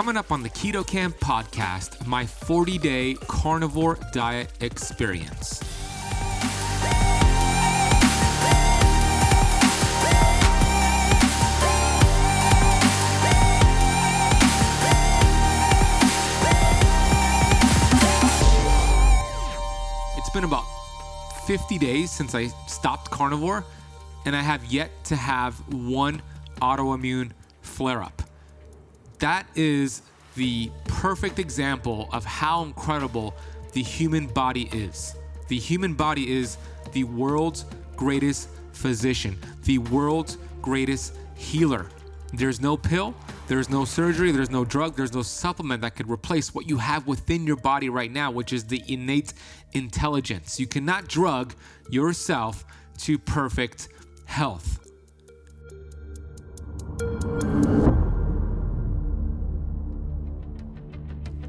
Coming up on the Keto Kamp podcast, my 40 day carnivore diet experience. It's been about 50 days since I stopped carnivore, and I have yet to have one autoimmune flare up. That is the perfect example of how incredible the human body is. The human body is the world's greatest physician, the world's greatest healer. There's no pill, there's no surgery, there's no drug, there's no supplement that could replace what you have within your body right now, which is the innate intelligence. You cannot drug yourself to perfect health.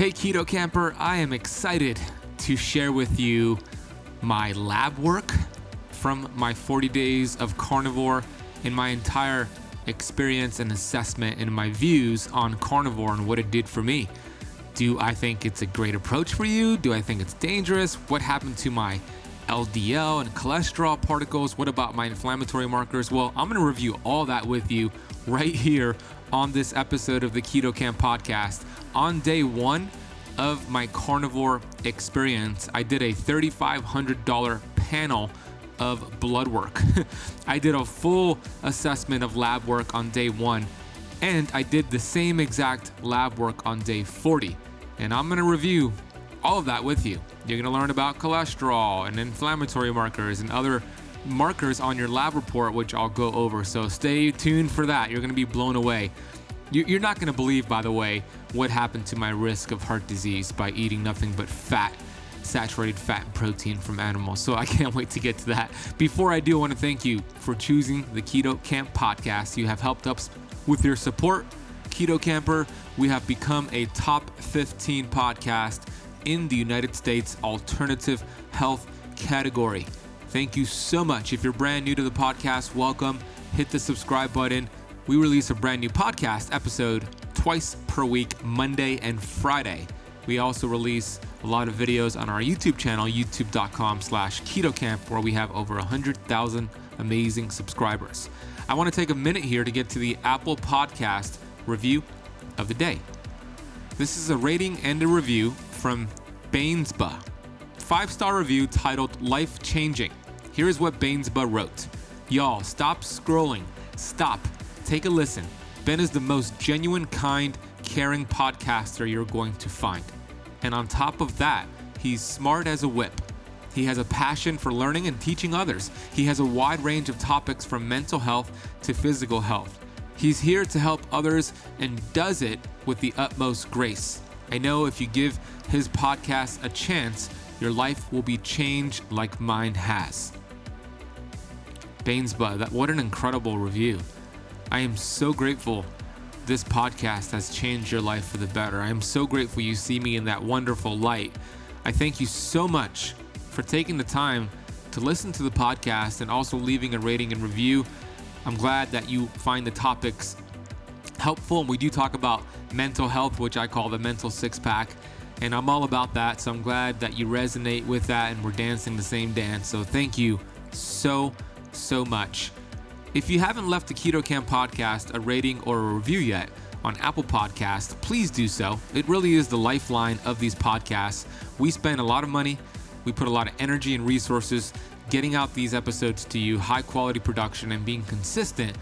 Hey, Keto Camper, I am excited to share with you my lab work from my 40 days of carnivore and my entire experience and assessment and my views on carnivore and what it did for me. Do I think it's a great approach for you? Do I think it's dangerous? What happened to my LDL and cholesterol particles? What about my inflammatory markers? Well, I'm to review all that with you right here on this episode of the Keto Kamp podcast. On day one of my carnivore experience, I did a $3,500 panel of blood work. I did a full assessment of lab work on day one, and I did the same exact lab work on day 40. And I'm gonna review all of that with you. You're gonna learn about cholesterol and inflammatory markers and other markers on your lab report, which I'll go over. So stay tuned for that. You're gonna be blown away. You're not gonna believe, by the way, what happened to my risk of heart disease by eating nothing but fat saturated fat and protein from animals. So I can't wait to get to that. Before I do, I want to thank you for choosing the Keto Kamp podcast. You have helped us with your support. Keto Camper, we have become a top 15 podcast in the United States alternative health category. Thank you so much. If you're brand new to the podcast, welcome. Hit the subscribe button. We release a brand new podcast episode twice per week, Monday and Friday. We also release a lot of videos on our YouTube channel, youtube.com slash ketokamp, where we have over 100,000 amazing subscribers. I want to take a minute here to get to the Apple Podcast review of the day. This is a rating and a review from Bainsba. Five star review titled Life Changing. Here is what Bainesba wrote Y'all, stop scrolling. Stop. Take a listen. Ben is the most genuine, kind, caring podcaster you're going to find. And on top of that, he's smart as a whip. He has a passion for learning and teaching others. He has a wide range of topics from mental health to physical health. He's here to help others and does it with the utmost grace. I know if you give his podcast a chance, your life will be changed like mine has. Bainesbud, that what an incredible review. I am so grateful this podcast has changed your life for the better. I am so grateful you see me in that wonderful light. I thank you so much for taking the time to listen to the podcast and also leaving a rating and review. I'm glad that you find the topics helpful. And we do talk about mental health, which I call the mental six pack. And I'm all about that. So I'm glad that you resonate with that and we're dancing the same dance. So thank you so, so much. If you haven't left the Keto Kamp podcast a rating or a review yet on Apple Podcasts, please do so. It really is the lifeline of these podcasts. We spend a lot of money, we put a lot of energy and resources getting out these episodes to you, high quality production, and being consistent.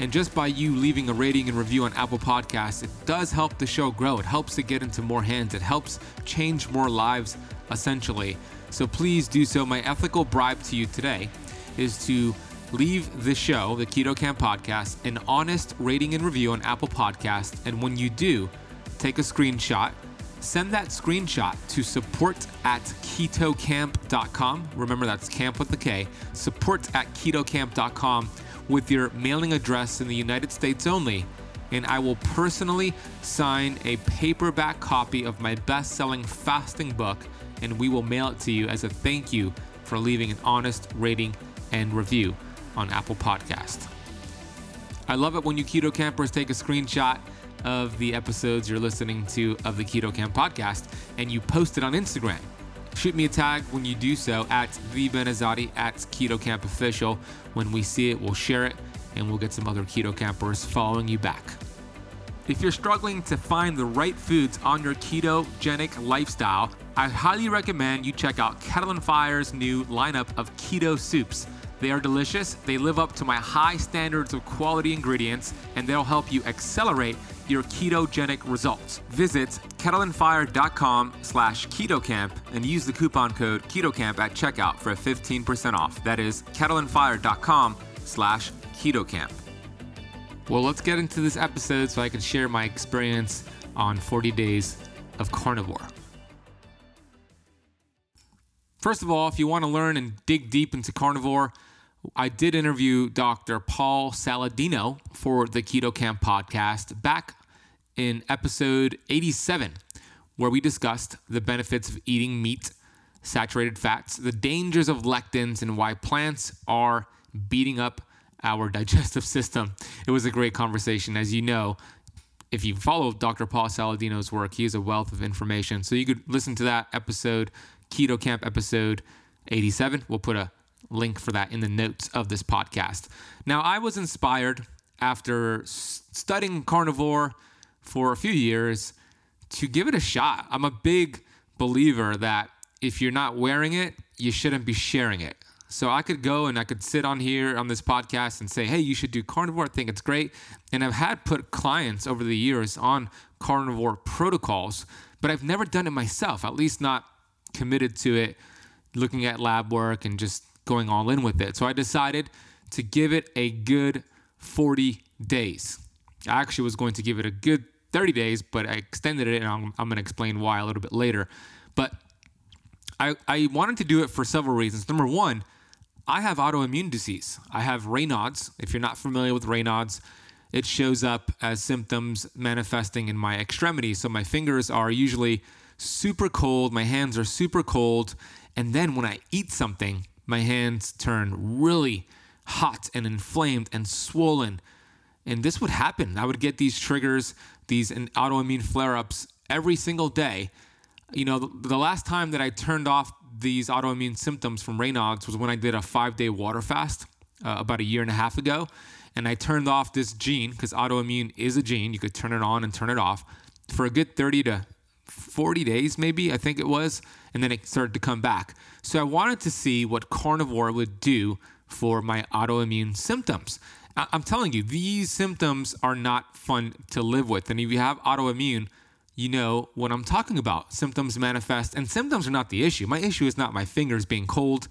And just by you leaving a rating and review on Apple Podcasts, it does help the show grow. It helps it get into more hands. It helps change more lives, essentially. So please do so. My ethical bribe to you today is to leave the show, the Keto Kamp Podcast, an honest rating and review on Apple Podcast. And when you do, take a screenshot. Send that screenshot to support at ketokamp.com. Remember, that's camp with the K. Support at ketokamp.com with your mailing address in the United States only. And I will personally sign a paperback copy of my best selling fasting book, and we will mail it to you as a thank you for leaving an honest rating and review on Apple Podcast. I love it when you keto campers take a screenshot of the episodes you're listening to of the Keto Kamp podcast and you post it on Instagram. Shoot me a tag when you do so at the Ben Azadi at Keto Kamp Official. When we see it, we'll share it and we'll get some other keto campers following you back. If you're struggling to find the right foods on your ketogenic lifestyle, I highly recommend you check out Kettle and Fire's new lineup of keto soups. They are delicious, they live up to my high standards of quality ingredients, and they'll help you accelerate your ketogenic results. Visit kettleandfire.com slash ketokamp and use the coupon code ketokamp at checkout for a 15% off. That is kettleandfire.com slash ketokamp. Well, let's get into this episode so I can share my experience on 40 days of carnivore. First of all, if you want to learn and dig deep into carnivore, I did interview Dr. Paul Saladino for the Keto Kamp podcast back in episode 87, where we discussed the benefits of eating meat, saturated fats, the dangers of lectins, and why plants are beating up our digestive system. It was a great conversation. As you know, if you follow Dr. Paul Saladino's work, he is a wealth of information. So you could listen to that episode, Keto Kamp episode 87. We'll put a link for that in the notes of this podcast. Now, I was inspired after studying carnivore for a few years to give it a shot. I'm a big believer that if you're not wearing it, you shouldn't be sharing it. So I could go and I could sit on here on this podcast and say, hey, you should do carnivore. I think it's great. And I've had put clients over the years on carnivore protocols, but I've never done it myself, at least not committed to it, looking at lab work and just going all in with it. So I decided to give it a good 40 days. I actually was going to give it a good 30 days, but I extended it and I'm, I'm going to explain why a little bit later. But I, I wanted to do it for several reasons. Number one, I have autoimmune disease. I have Raynaud's. If you're not familiar with Raynaud's, it shows up as symptoms manifesting in my extremities. So my fingers are usually super cold, my hands are super cold, and then when I eat something, my hands turn really hot and inflamed and swollen. And this would happen. I would get these triggers, these autoimmune flare ups every single day. You know, the, last time that I turned off these autoimmune symptoms from Raynaud's was when I did a five day water fast uh, about a year and a half ago. And I turned off this gene because autoimmune is a gene. You could turn it on and turn it off for a good 30 to 40 days, maybe, I think it was, and then it started to come back. So I wanted to see what carnivore would do for my autoimmune symptoms. I'm telling you, these symptoms are not fun to live with. And if you have autoimmune, you know what I'm talking about. Symptoms manifest, and symptoms are not the issue. My issue is not my fingers being cold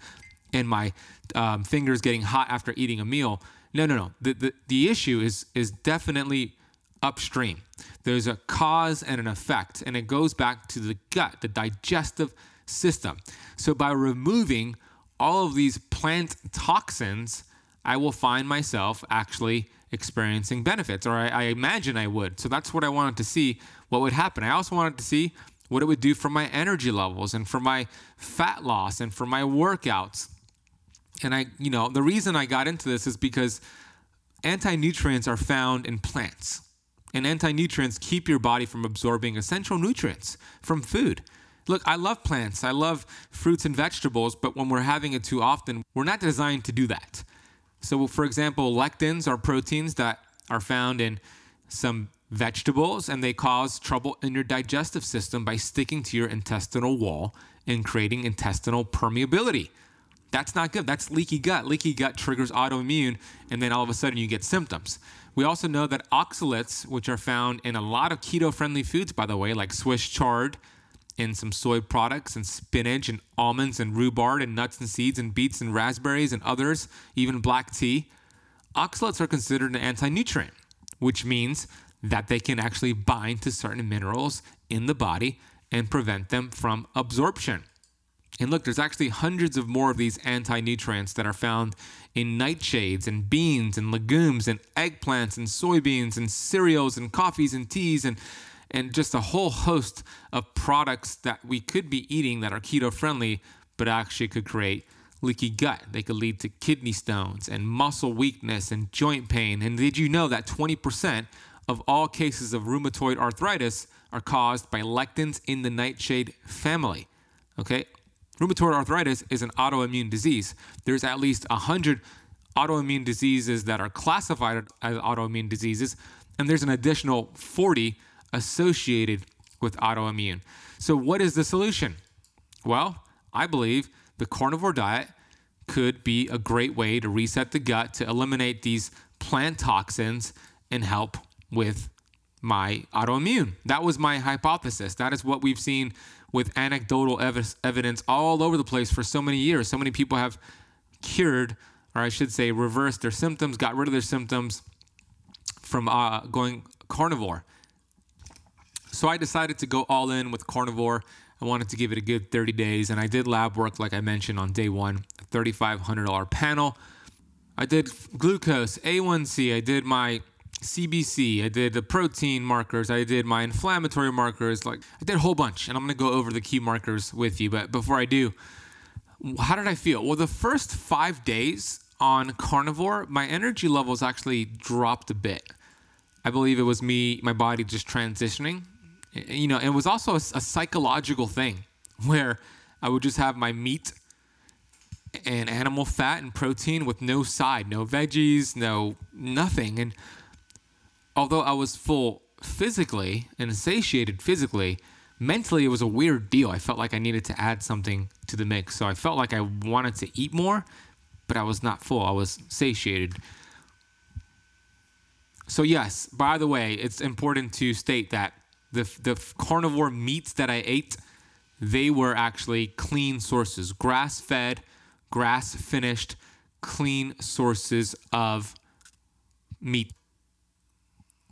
and my um, fingers getting hot after eating a meal. No, no, no. The, the, the issue is, is definitely upstream. There's a cause and an effect, and it goes back to the gut, the digestive system. So by removing all of these plant toxins, I will find myself actually experiencing benefits, or I, I, imagine I would. So that's what I wanted to see what would happen. I also wanted to see what it would do for my energy levels and for my fat loss and for my workouts. And I, you know, the reason I got into this is because anti nutrients are found in plants and anti nutrients keep your body from absorbing essential nutrients from food. Look, I love plants, I love fruits and vegetables, but when we're having it too often, we're not designed to do that. So, for example, lectins are proteins that are found in some vegetables and they cause trouble in your digestive system by sticking to your intestinal wall and creating intestinal permeability. That's not good. That's leaky gut. Leaky gut triggers autoimmune, and then all of a sudden you get symptoms. We also know that oxalates, which are found in a lot of keto friendly foods, by the way, like Swiss chard in some soy products and spinach and almonds and rhubarb and nuts and seeds and beets and raspberries and others, even black tea, oxalates are considered an anti nutrient, which means that they can actually bind to certain minerals in the body and prevent them from absorption. And look, there's actually hundreds of more of these anti nutrients that are found in nightshades and beans and legumes and eggplants and soybeans and cereals and coffees and teas and and just a whole host of products that we could be eating that are keto friendly, but actually could create leaky gut. They could lead to kidney stones and muscle weakness and joint pain. And did you know that 20% of all cases of rheumatoid arthritis are caused by lectins in the nightshade family? Okay, Rheumatoid arthritis is an autoimmune disease. There's at least 100 autoimmune diseases that are classified as autoimmune diseases, and there's an additional 40 associated with autoimmune. So, what is the solution? Well, I believe the carnivore diet could be a great way to reset the gut, to eliminate these plant toxins, and help with my autoimmune. That was my hypothesis. That is what we've seen with anecdotal ev- evidence all over the place for so many years. So many people have cured, or I should say, reversed their symptoms, got rid of their symptoms from uh, going carnivore. So I decided to go all in with carnivore. I wanted to give it a good 30 days, and I did lab work, like I mentioned on day one, a $3,500 panel. I did glucose, A1C, I did my CBC, I did the protein markers, I did my inflammatory markers, like I did a whole bunch, and I'm gonna go over the key markers with you. But before I do, how did I feel? Well, the first five days on carnivore, my energy levels actually dropped a bit. I believe it was me, my body just transitioning. You know, it was also a, a psychological thing where I would just have my meat and animal fat and protein with no side, no veggies, no nothing. And although I was full physically and satiated physically, mentally it was a weird deal. I felt like I needed to add something to the mix. So I felt like I wanted to eat more, but I was not full. I was satiated. So yes, by the way, it's important to state that the the carnivore meats that I ate, they were actually clean sources, grass-fed, grass-finished, clean sources of meat.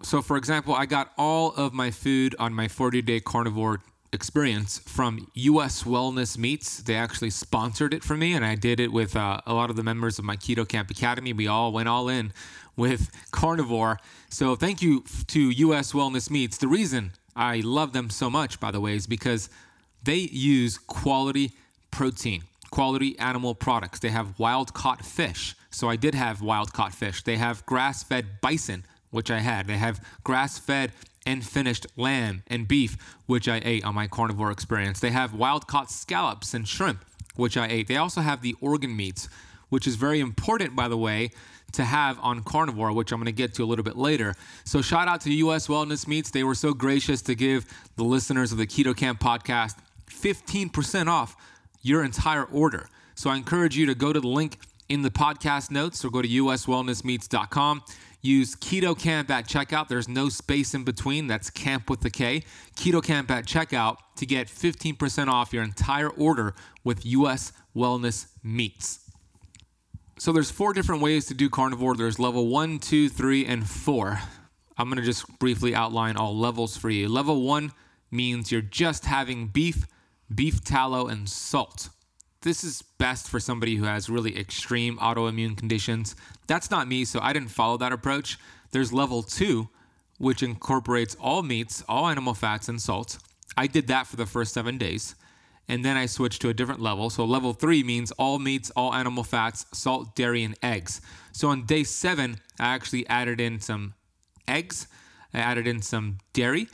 So, for example, I got all of my food on my 40 day carnivore experience from US Wellness Meats. They actually sponsored it for me, and I did it with uh, a lot of the members of my Keto Kamp Academy. We all went all in with carnivore. So, thank you to US Wellness Meats. The reason I love them so much, by the way, is because they use quality protein, quality animal products. They have wild caught fish. So, I did have wild caught fish. They have grass fed bison which I had. They have grass fed and finished lamb and beef, which I ate on my carnivore experience. They have wild caught scallops and shrimp, which I ate. They also have the organ meats, which is very important, by the way, to have on carnivore, which I'm going to get to a little bit later. So, shout out to US Wellness Meats. They were so gracious to give the listeners of the Keto Kamp podcast 15% off your entire order. So, I encourage you to go to the link in the podcast notes or go to uswellnessmeats.com. Use Keto Kamp at checkout. There's no space in between. That's camp with the K. Keto Kamp at checkout to get 15% off your entire order with US Wellness Meats. So there's four different ways to do carnivore. There's level one, two, three, and four. I'm gonna just briefly outline all levels for you. Level one means you're just having beef, beef tallow, and salt this is best for somebody who has really extreme autoimmune conditions. That's not me, so I didn't follow that approach. There's level two, which incorporates all meats, all animal fats, and salt. I did that for the first seven days. And then I switched to a different level. So, level three means all meats, all animal fats, salt, dairy, and eggs. So, on day seven, I actually added in some eggs, I added in some dairy,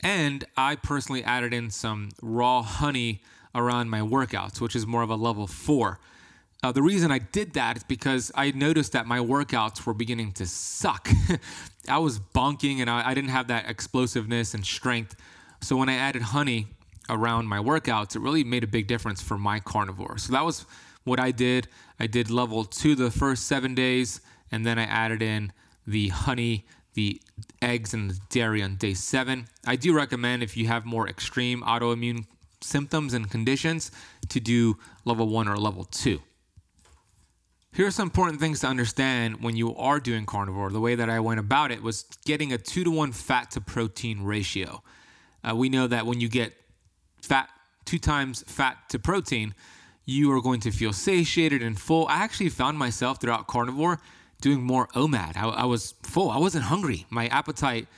and I personally added in some raw honey around my workouts, which is more of a level four. Uh, the reason I did that is because I noticed that my workouts were beginning to suck. I was bonking and I, I, didn't have that explosiveness and strength. So when I added honey around my workouts, it really made a big difference for my carnivore. So that was what I did. I did level two the first seven days, and then I added in the honey, the eggs, and the dairy on day seven. I do recommend if you have more extreme autoimmune symptoms and conditions to do level one or level two. Here are some important things to understand when you are doing carnivore. The way that I went about it was getting a two to one fat to protein ratio. Uh, we know that when you get fat, two times fat to protein, you are going to feel satiated and full. I actually found myself throughout carnivore doing more OMAD. I, I was full, I wasn't hungry. My appetite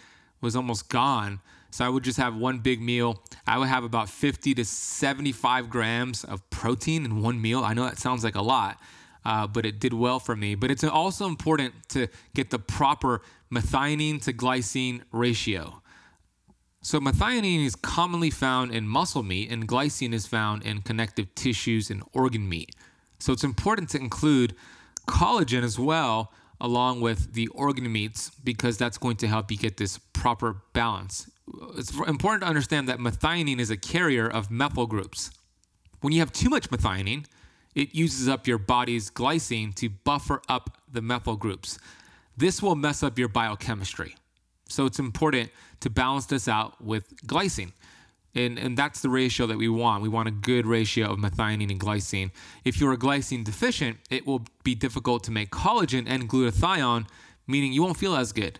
was almost gone. So I would just have one big meal. I would have about 50 to 75 grams of protein in one meal. I know that sounds like a lot, uh, but it did well for me. But it's also important to get the proper methionine to glycine ratio. So, methionine is commonly found in muscle meat, and glycine is found in connective tissues and organ meat. So, it's important to include collagen as well, along with the organ meats, because that's going to help you get this proper balance. It's important to understand that methionine is a carrier of methyl groups. When you have too much methionine, it uses up your body's glycine to buffer up the methyl groups. This will mess up your biochemistry. So it's important to balance this out with glycine. And, and that's the ratio that we want. We want a good ratio of methionine and glycine. If you're glycine deficient, it will be difficult to make collagen and glutathione, meaning you won't feel as good.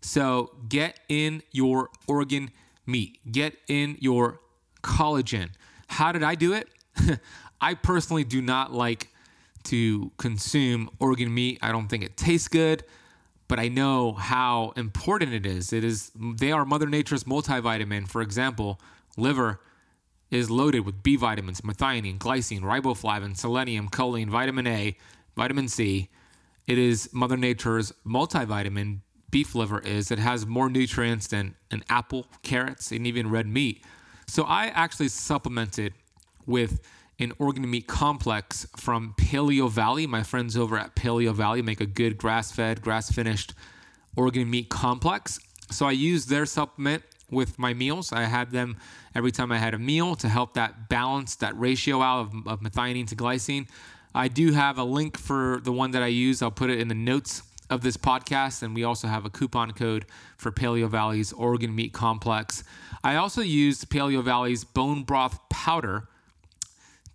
So get in your organ meat, get in your collagen. How did I do it? I personally do not like to consume organ meat. I don't think it tastes good, but I know how important it is. It is they are mother nature's multivitamin. For example, liver is loaded with B vitamins, methionine, glycine, riboflavin, selenium, choline, vitamin A, vitamin C. It is mother nature's multivitamin. Beef liver is. It has more nutrients than an apple, carrots, and even red meat. So I actually supplemented with an organ meat complex from Paleo Valley. My friends over at Paleo Valley make a good grass fed, grass finished organ meat complex. So I used their supplement with my meals. I had them every time I had a meal to help that balance, that ratio out of, of methionine to glycine. I do have a link for the one that I use. I'll put it in the notes of this podcast. And we also have a coupon code for Paleo Valley's organ meat complex. I also used Paleo Valley's bone broth powder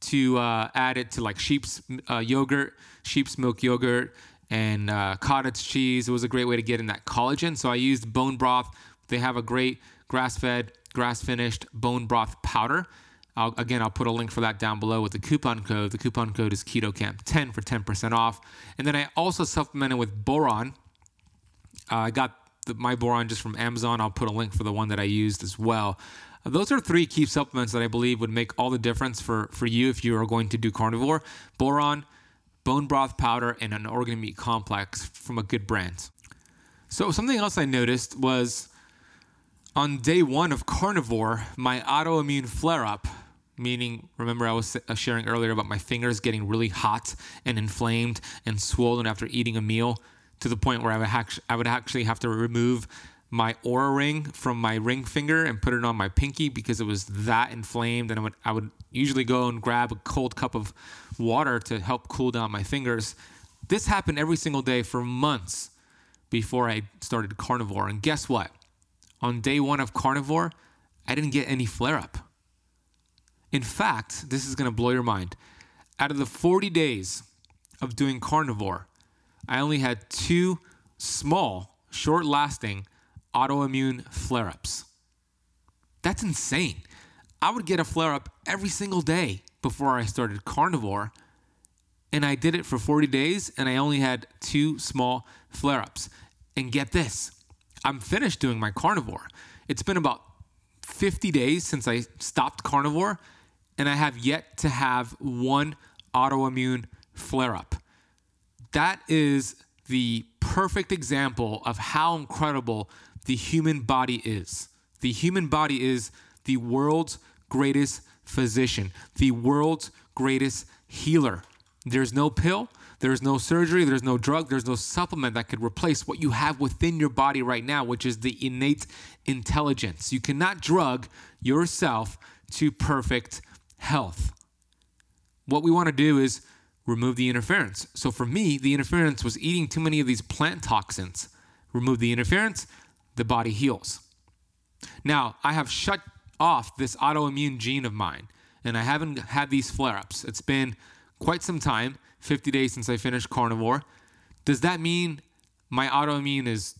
to uh, add it to like sheep's uh, yogurt, sheep's milk yogurt, and uh, cottage cheese. It was a great way to get in that collagen. So I used bone broth. They have a great grass fed, grass finished bone broth powder. I'll, again, I'll put a link for that down below with the coupon code. The coupon code is KetoKamp10 for 10% off. And then I also supplemented with boron. Uh, I got the, my boron just from Amazon. I'll put a link for the one that I used as well. Those are three key supplements that I believe would make all the difference for, for you if you are going to do carnivore boron, bone broth powder, and an organ meat complex from a good brand. So, something else I noticed was on day one of carnivore, my autoimmune flare up, meaning, remember, I was uh, sharing earlier about my fingers getting really hot and inflamed and swollen after eating a meal to the point where I would, I would actually have to remove my Oura ring from my ring finger and put it on my pinky because it was that inflamed. And I would, I would usually go and grab a cold cup of water to help cool down my fingers. This happened every single day for months before I started carnivore. And guess what? On day one of carnivore, I didn't get any flare up. In fact, this is going to blow your mind. Out of the 40 days of doing carnivore, I only had two small, short lasting autoimmune flare ups. That's insane. I would get a flare up every single day before I started carnivore. And I did it for 40 days and I only had two small flare ups. And get this I'm finished doing my carnivore. It's been about 50 days since I stopped carnivore, and I have yet to have one autoimmune flare up. That is the perfect example of how incredible the human body is. The human body is the world's greatest physician, the world's greatest healer. There's no pill, there's no surgery, there's no drug, there's no supplement that could replace what you have within your body right now, which is the innate intelligence. You cannot drug yourself to perfect health. What we want to do is remove the interference. So for me, the interference was eating too many of these plant toxins. Remove the interference, the body heals. Now, I have shut off this autoimmune gene of mine and I haven't had these flare ups. It's been quite some time 50 days since I finished carnivore. Does that mean my autoimmune is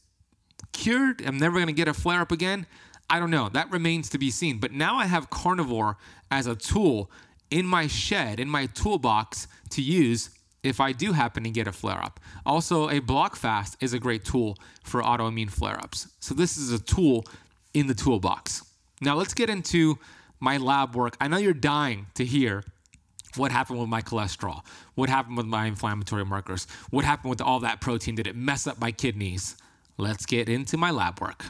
cured? I'm never going to get a flare up again? I don't know. That remains to be seen. But now I have carnivore as a tool in my shed, in my toolbox to use if I do happen to get a flare up. Also, a block fast is a great tool for autoimmune flare ups. So, this is a tool in the toolbox. Now, let's get into my lab work. I know you're dying to hear what happened with my cholesterol, what happened with my inflammatory markers, what happened with all that protein. Did it mess up my kidneys? Let's get into my lab work.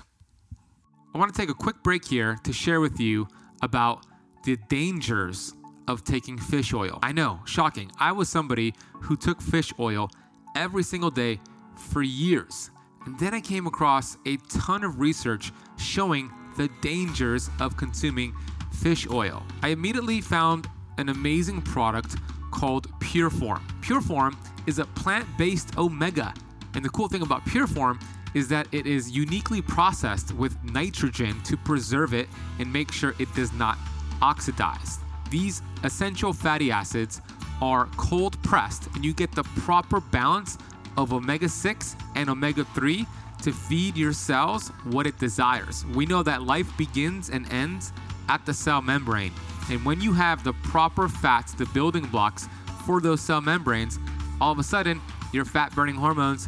I want to take a quick break here to share with you about the dangers of taking fish oil. I know, shocking. I was somebody who took fish oil every single day for years. And then I came across a ton of research showing the dangers of consuming fish oil. I immediately found an amazing product called Pureform. Pureform is a plant based omega. And the cool thing about Pureform is that it is uniquely processed with nitrogen to preserve it and make sure it does not oxidize. These essential fatty acids are cold pressed, and you get the proper balance of omega 6 and omega 3 to feed your cells what it desires. We know that life begins and ends at the cell membrane. And when you have the proper fats, the building blocks for those cell membranes, all of a sudden your fat burning hormones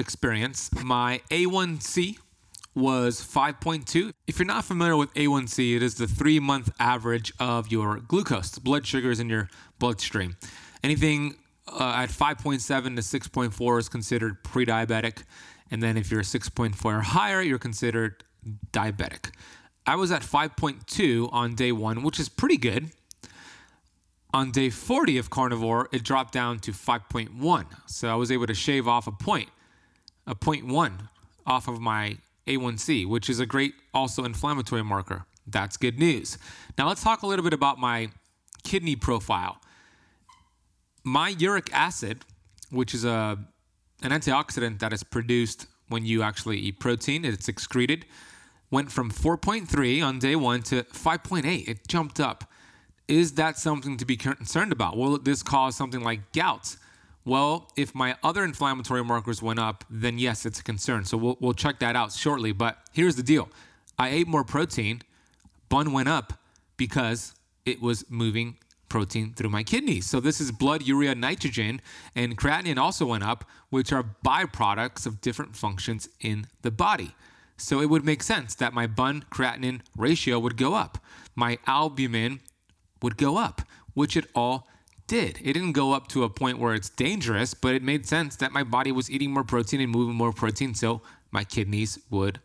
experience, my A1C was 5.2. If you're not familiar with A1C, it is the three month average of your glucose, blood sugars in your bloodstream. Anything uh, at 5.7 to 6.4 is considered pre diabetic. And then if you're 6.4 or higher, you're considered diabetic. I was at 5.2 on day one, which is pretty good. On day 40 of carnivore, it dropped down to 5.1. So I was able to shave off a point, a 0.1 off of my A1C, which is a great also inflammatory marker. That's good news. Now let's talk a little bit about my kidney profile. My uric acid, which is a an antioxidant that is produced when you actually eat protein, it's excreted, went from 4.3 on day one to 5.8. It jumped up. Is that something to be concerned about? Will this cause something like gout? Well, if my other inflammatory markers went up, then yes, it's a concern. So we'll, we'll check that out shortly. But here's the deal I ate more protein, bun went up because it was moving protein through my kidneys. So this is blood urea nitrogen, and creatinine also went up, which are byproducts of different functions in the body. So it would make sense that my bun creatinine ratio would go up. My albumin would go up, which it all did. It didn't go up to a point where it's dangerous, but it made sense that my body was eating more protein and moving more protein, so my kidneys would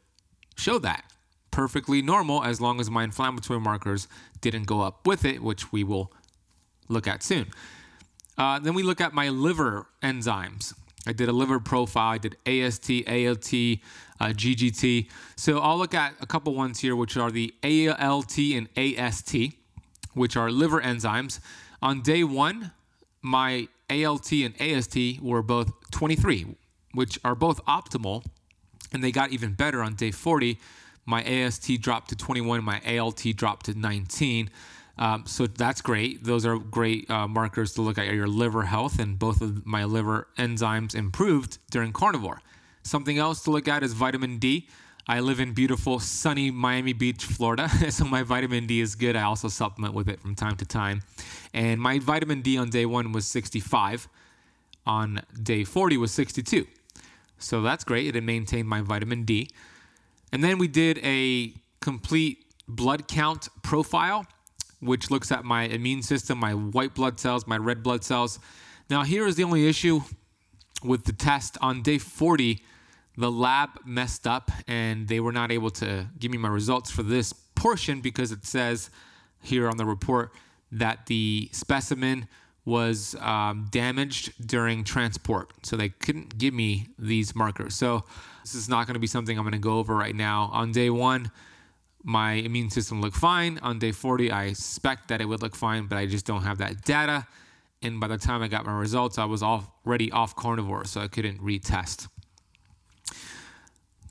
show that. Perfectly normal as long as my inflammatory markers didn't go up with it, which we will look at soon. Uh, then we look at my liver enzymes. I did a liver profile. I did AST, ALT, uh, GGT. So I'll look at a couple ones here, which are the ALT and AST, which are liver enzymes. On day one, my ALT and AST were both 23, which are both optimal, and they got even better on day 40. My AST dropped to 21, my ALT dropped to 19. Um, so that's great. Those are great uh, markers to look at your liver health, and both of my liver enzymes improved during carnivore. Something else to look at is vitamin D. I live in beautiful, sunny Miami Beach, Florida, so my vitamin D is good. I also supplement with it from time to time. And my vitamin D on day one was 65, on day 40 was 62. So that's great. It maintained my vitamin D. And then we did a complete blood count profile, which looks at my immune system, my white blood cells, my red blood cells. Now, here is the only issue with the test on day 40 the lab messed up and they were not able to give me my results for this portion because it says here on the report that the specimen was um, damaged during transport. So they couldn't give me these markers. So this is not going to be something I'm going to go over right now. On day one, my immune system looked fine. On day 40, I suspect that it would look fine, but I just don't have that data. And by the time I got my results, I was already off carnivore, so I couldn't retest.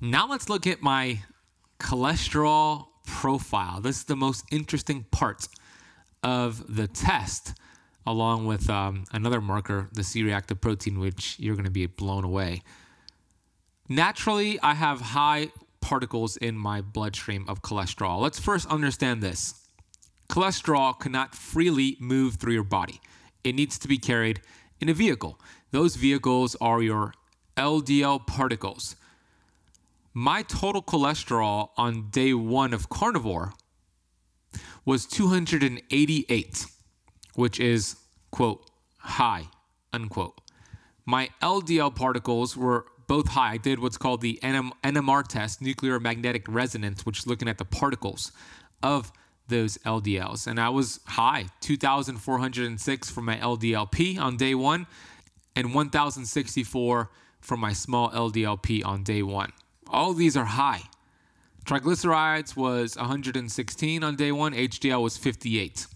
Now let's look at my cholesterol profile. This is the most interesting part of the test, along with um, another marker, the C reactive protein, which you're going to be blown away. Naturally, I have high particles in my bloodstream of cholesterol. Let's first understand this cholesterol cannot freely move through your body, it needs to be carried in a vehicle. Those vehicles are your LDL particles my total cholesterol on day one of carnivore was 288, which is, quote, high, unquote. My LDL particles were both high. I did what's called the NM- NMR test, nuclear magnetic resonance, which is looking at the particles of those LDLs. And I was high, 2,406 for my LDLP on day one, and 1,064 for my small LDLP on day one. All these are high. Triglycerides was 116 on day one, HDL was 58.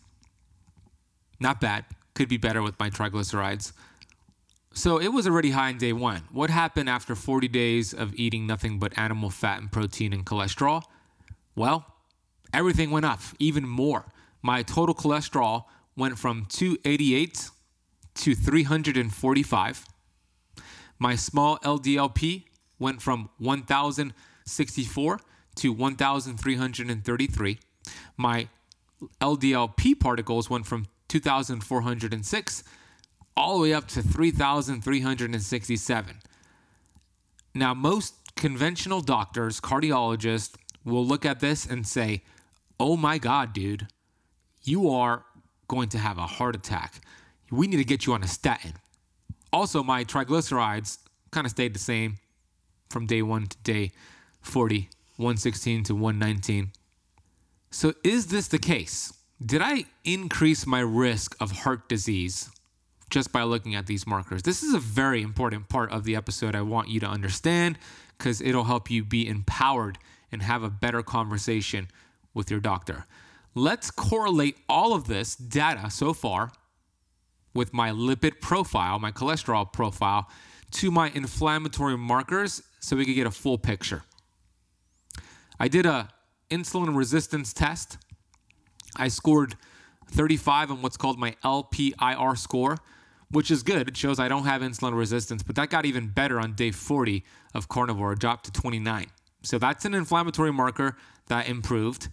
Not bad. Could be better with my triglycerides. So it was already high on day one. What happened after 40 days of eating nothing but animal fat and protein and cholesterol? Well, everything went up even more. My total cholesterol went from 288 to 345. My small LDLP went from 1,064 to 1,333. My LDLP particles went from 2,406 all the way up to 3,367. Now, most conventional doctors, cardiologists, will look at this and say, Oh my God, dude, you are going to have a heart attack. We need to get you on a statin. Also, my triglycerides kind of stayed the same from day one to day 40, 116 to 119. So, is this the case? Did I increase my risk of heart disease just by looking at these markers? This is a very important part of the episode I want you to understand because it'll help you be empowered and have a better conversation with your doctor. Let's correlate all of this data so far with my lipid profile, my cholesterol profile, to my inflammatory markers so we could get a full picture. I did a insulin resistance test. I scored 35 on what's called my LPIR score, which is good. It shows I don't have insulin resistance, but that got even better on day 40 of carnivore, dropped to 29. So that's an inflammatory marker that improved.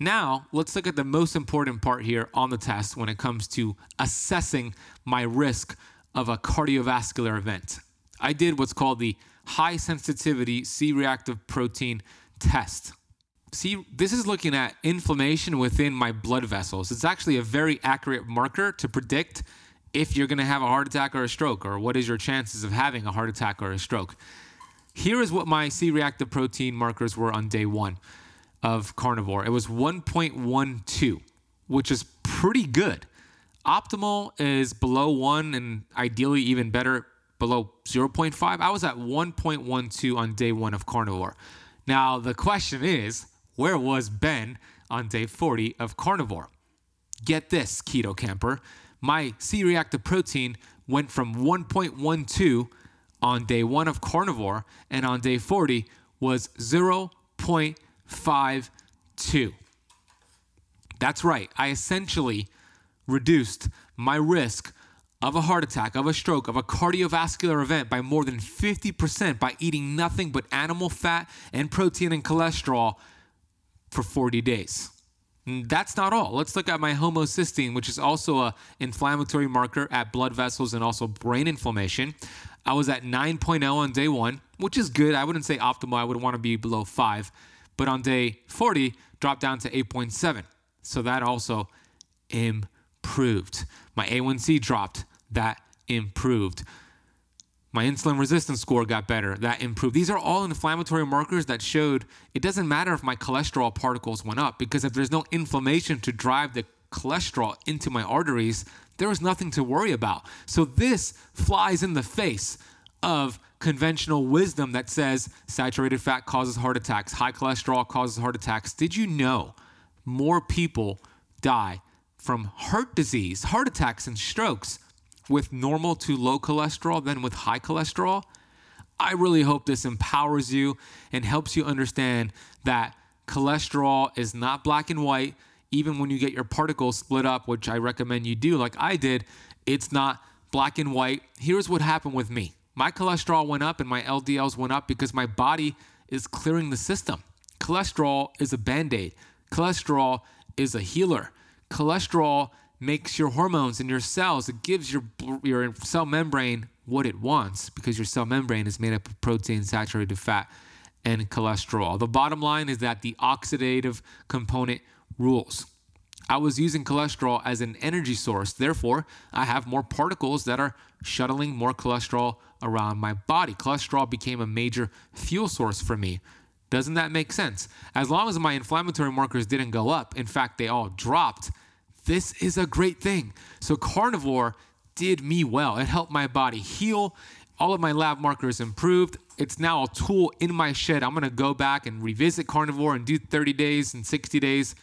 Now, let's look at the most important part here on the test when it comes to assessing my risk of a cardiovascular event. I did what's called the high sensitivity C reactive protein test. See, this is looking at inflammation within my blood vessels. It's actually a very accurate marker to predict if you're going to have a heart attack or a stroke, or what is your chances of having a heart attack or a stroke. Here is what my C reactive protein markers were on day one of carnivore. It was 1.12, which is pretty good. Optimal is below one, and ideally even better below 0.5. I was at 1.12 on day one of carnivore. Now, the question is where was Ben on day 40 of carnivore? Get this, keto camper. My C reactive protein went from 1.12 on day one of carnivore, and on day 40 was 0.52. That's right, I essentially reduced my risk of a heart attack, of a stroke, of a cardiovascular event by more than 50% by eating nothing but animal fat and protein and cholesterol for 40 days. And that's not all. Let's look at my homocysteine, which is also a inflammatory marker at blood vessels and also brain inflammation. I was at 9.0 on day 1, which is good. I wouldn't say optimal. I would want to be below 5. But on day 40, dropped down to 8.7. So that also improved. My A1C dropped that improved. My insulin resistance score got better. That improved. These are all inflammatory markers that showed it doesn't matter if my cholesterol particles went up because if there's no inflammation to drive the cholesterol into my arteries, there is nothing to worry about. So this flies in the face of conventional wisdom that says saturated fat causes heart attacks, high cholesterol causes heart attacks. Did you know more people die from heart disease, heart attacks, and strokes with normal to low cholesterol than with high cholesterol. I really hope this empowers you and helps you understand that cholesterol is not black and white. Even when you get your particles split up, which I recommend you do, like I did, it's not black and white. Here's what happened with me my cholesterol went up and my LDLs went up because my body is clearing the system. Cholesterol is a band aid, cholesterol is a healer. Cholesterol makes your hormones and your cells, it gives your, your cell membrane what it wants because your cell membrane is made up of protein, saturated fat, and cholesterol. The bottom line is that the oxidative component rules. I was using cholesterol as an energy source. Therefore, I have more particles that are shuttling more cholesterol around my body. Cholesterol became a major fuel source for me. Doesn't that make sense? As long as my inflammatory markers didn't go up, in fact, they all dropped, this is a great thing. So, carnivore did me well. It helped my body heal. All of my lab markers improved. It's now a tool in my shed. I'm gonna go back and revisit carnivore and do 30 days and 60 days.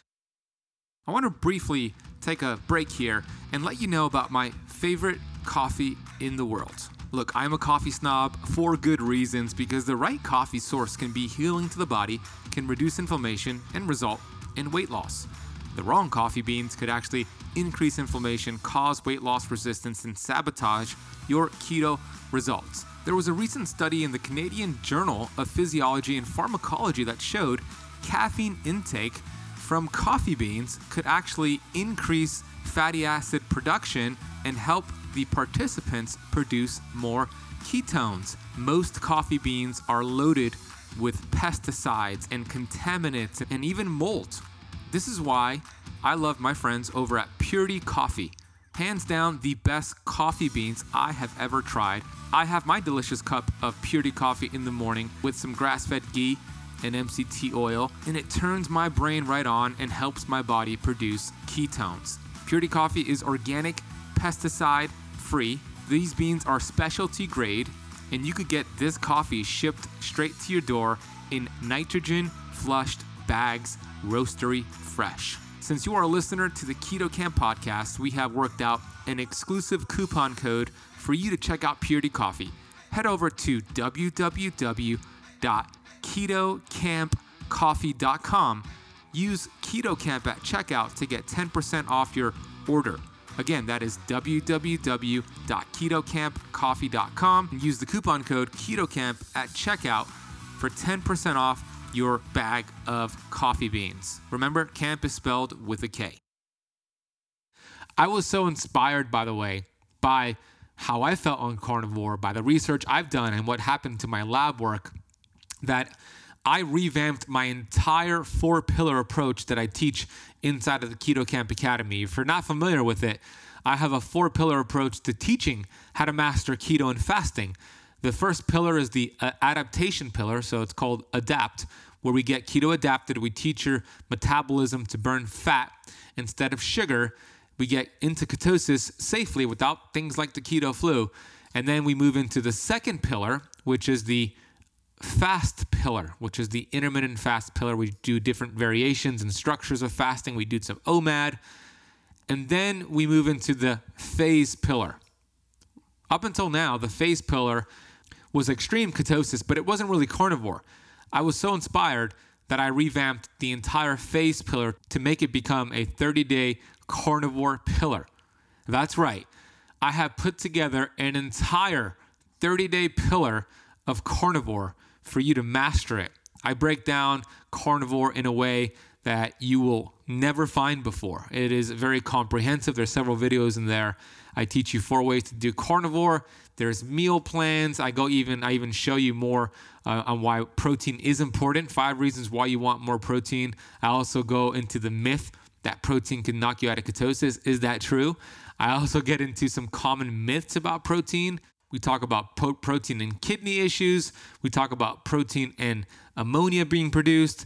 I wanna briefly take a break here and let you know about my favorite coffee in the world. Look, I'm a coffee snob for good reasons because the right coffee source can be healing to the body, can reduce inflammation, and result in weight loss. The wrong coffee beans could actually increase inflammation, cause weight loss resistance, and sabotage your keto results. There was a recent study in the Canadian Journal of Physiology and Pharmacology that showed caffeine intake from coffee beans could actually increase fatty acid production and help the participants produce more ketones. Most coffee beans are loaded with pesticides and contaminants and even mold. This is why I love my friends over at Purity Coffee. Hands down, the best coffee beans I have ever tried. I have my delicious cup of Purity Coffee in the morning with some grass fed ghee and MCT oil, and it turns my brain right on and helps my body produce ketones. Purity Coffee is organic, pesticide free. These beans are specialty grade, and you could get this coffee shipped straight to your door in nitrogen flushed bags, roastery fresh. Since you are a listener to the Keto Kamp podcast, we have worked out an exclusive coupon code for you to check out Purity Coffee. Head over to www.ketokampcoffee.com. Use Keto Kamp at checkout to get 10% off your order. Again, that is www.ketokampcoffee.com. Use the coupon code KETOKAMP at checkout for 10% off your bag of coffee beans. Remember, camp is spelled with a K. I was so inspired, by the way, by how I felt on carnivore, by the research I've done and what happened to my lab work, that I revamped my entire four pillar approach that I teach inside of the Keto Kamp Academy. If you're not familiar with it, I have a four pillar approach to teaching how to master keto and fasting. The first pillar is the uh, adaptation pillar, so it's called adapt, where we get keto adapted. We teach your metabolism to burn fat instead of sugar. We get into ketosis safely without things like the keto flu. And then we move into the second pillar, which is the fast pillar, which is the intermittent fast pillar. We do different variations and structures of fasting. We do some OMAD. And then we move into the phase pillar. Up until now, the phase pillar was extreme ketosis, but it wasn't really carnivore. I was so inspired that I revamped the entire phase pillar to make it become a 30 day carnivore pillar. That's right. I have put together an entire 30 day pillar of carnivore for you to master it. I break down carnivore in a way that you will never find before. It is very comprehensive. There's several videos in there. I teach you four ways to do carnivore. There's meal plans. I go even I even show you more uh, on why protein is important. Five reasons why you want more protein. I also go into the myth that protein can knock you out of ketosis. Is that true? I also get into some common myths about protein. We talk about po- protein and kidney issues. We talk about protein and ammonia being produced.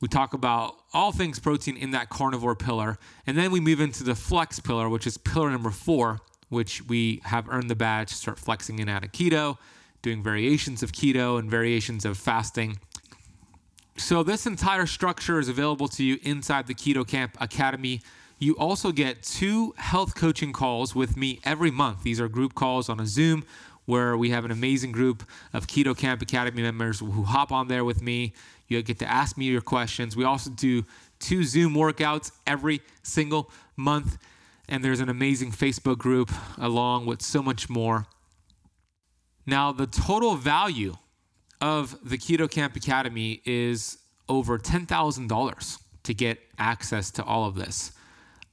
We talk about all things protein in that carnivore pillar. And then we move into the flex pillar, which is pillar number four, which we have earned the badge to start flexing in out of keto, doing variations of keto and variations of fasting. So, this entire structure is available to you inside the Keto Kamp Academy. You also get two health coaching calls with me every month. These are group calls on a Zoom where we have an amazing group of Keto Kamp Academy members who hop on there with me you get to ask me your questions. We also do two Zoom workouts every single month. And there's an amazing Facebook group along with so much more. Now, the total value of the Keto Kamp Academy is over $10,000 to get access to all of this.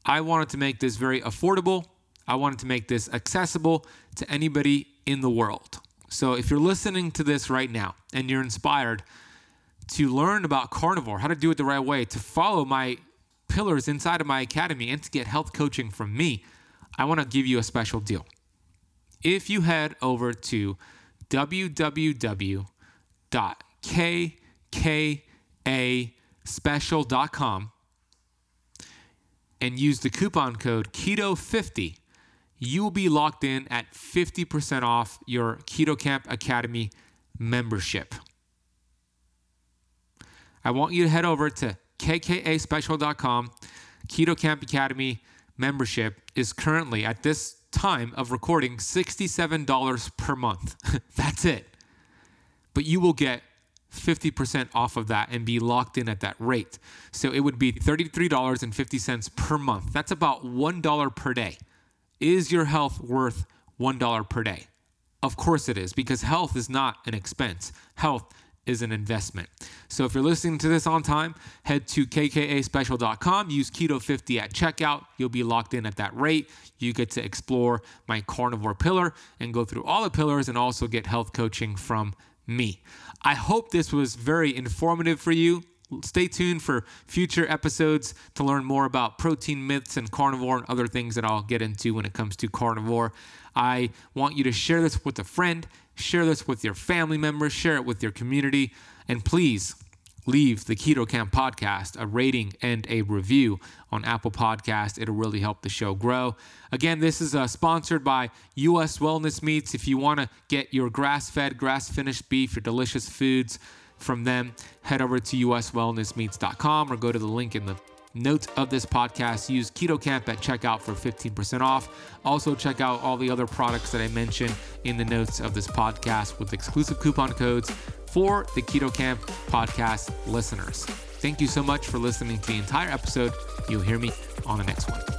I wanted to make this very affordable. I wanted to make this accessible to anybody in the world. So if you're listening to this right now and you're inspired, to learn about carnivore, how to do it the right way, to follow my pillars inside of my academy, and to get health coaching from me, I want to give you a special deal. If you head over to www.kkAspecial.com and use the coupon code KETO50, you will be locked in at 50% off your Keto Kamp Academy membership. I want you to head over to kkAspecial.com. Keto Kamp Academy membership is currently at this time of recording $67 per month. That's it. But you will get 50% off of that and be locked in at that rate. So it would be $33.50 per month. That's about $1 per day. Is your health worth $1 per day? Of course it is, because health is not an expense. Health is an investment. So if you're listening to this on time, head to kkAspecial.com, use Keto50 at checkout. You'll be locked in at that rate. You get to explore my carnivore pillar and go through all the pillars and also get health coaching from me. I hope this was very informative for you. Stay tuned for future episodes to learn more about protein myths and carnivore and other things that I'll get into when it comes to carnivore. I want you to share this with a friend, share this with your family members, share it with your community, and please leave the Keto Kamp podcast a rating and a review on Apple Podcast. It'll really help the show grow. Again, this is uh, sponsored by US Wellness Meats. If you want to get your grass-fed, grass-finished beef, your delicious foods from them, head over to uswellnessmeats.com or go to the link in the notes of this podcast. Use Keto Kamp at checkout for 15% off. Also, check out all the other products that I mentioned in the notes of this podcast with exclusive coupon codes for the Keto Kamp podcast listeners. Thank you so much for listening to the entire episode. You'll hear me on the next one.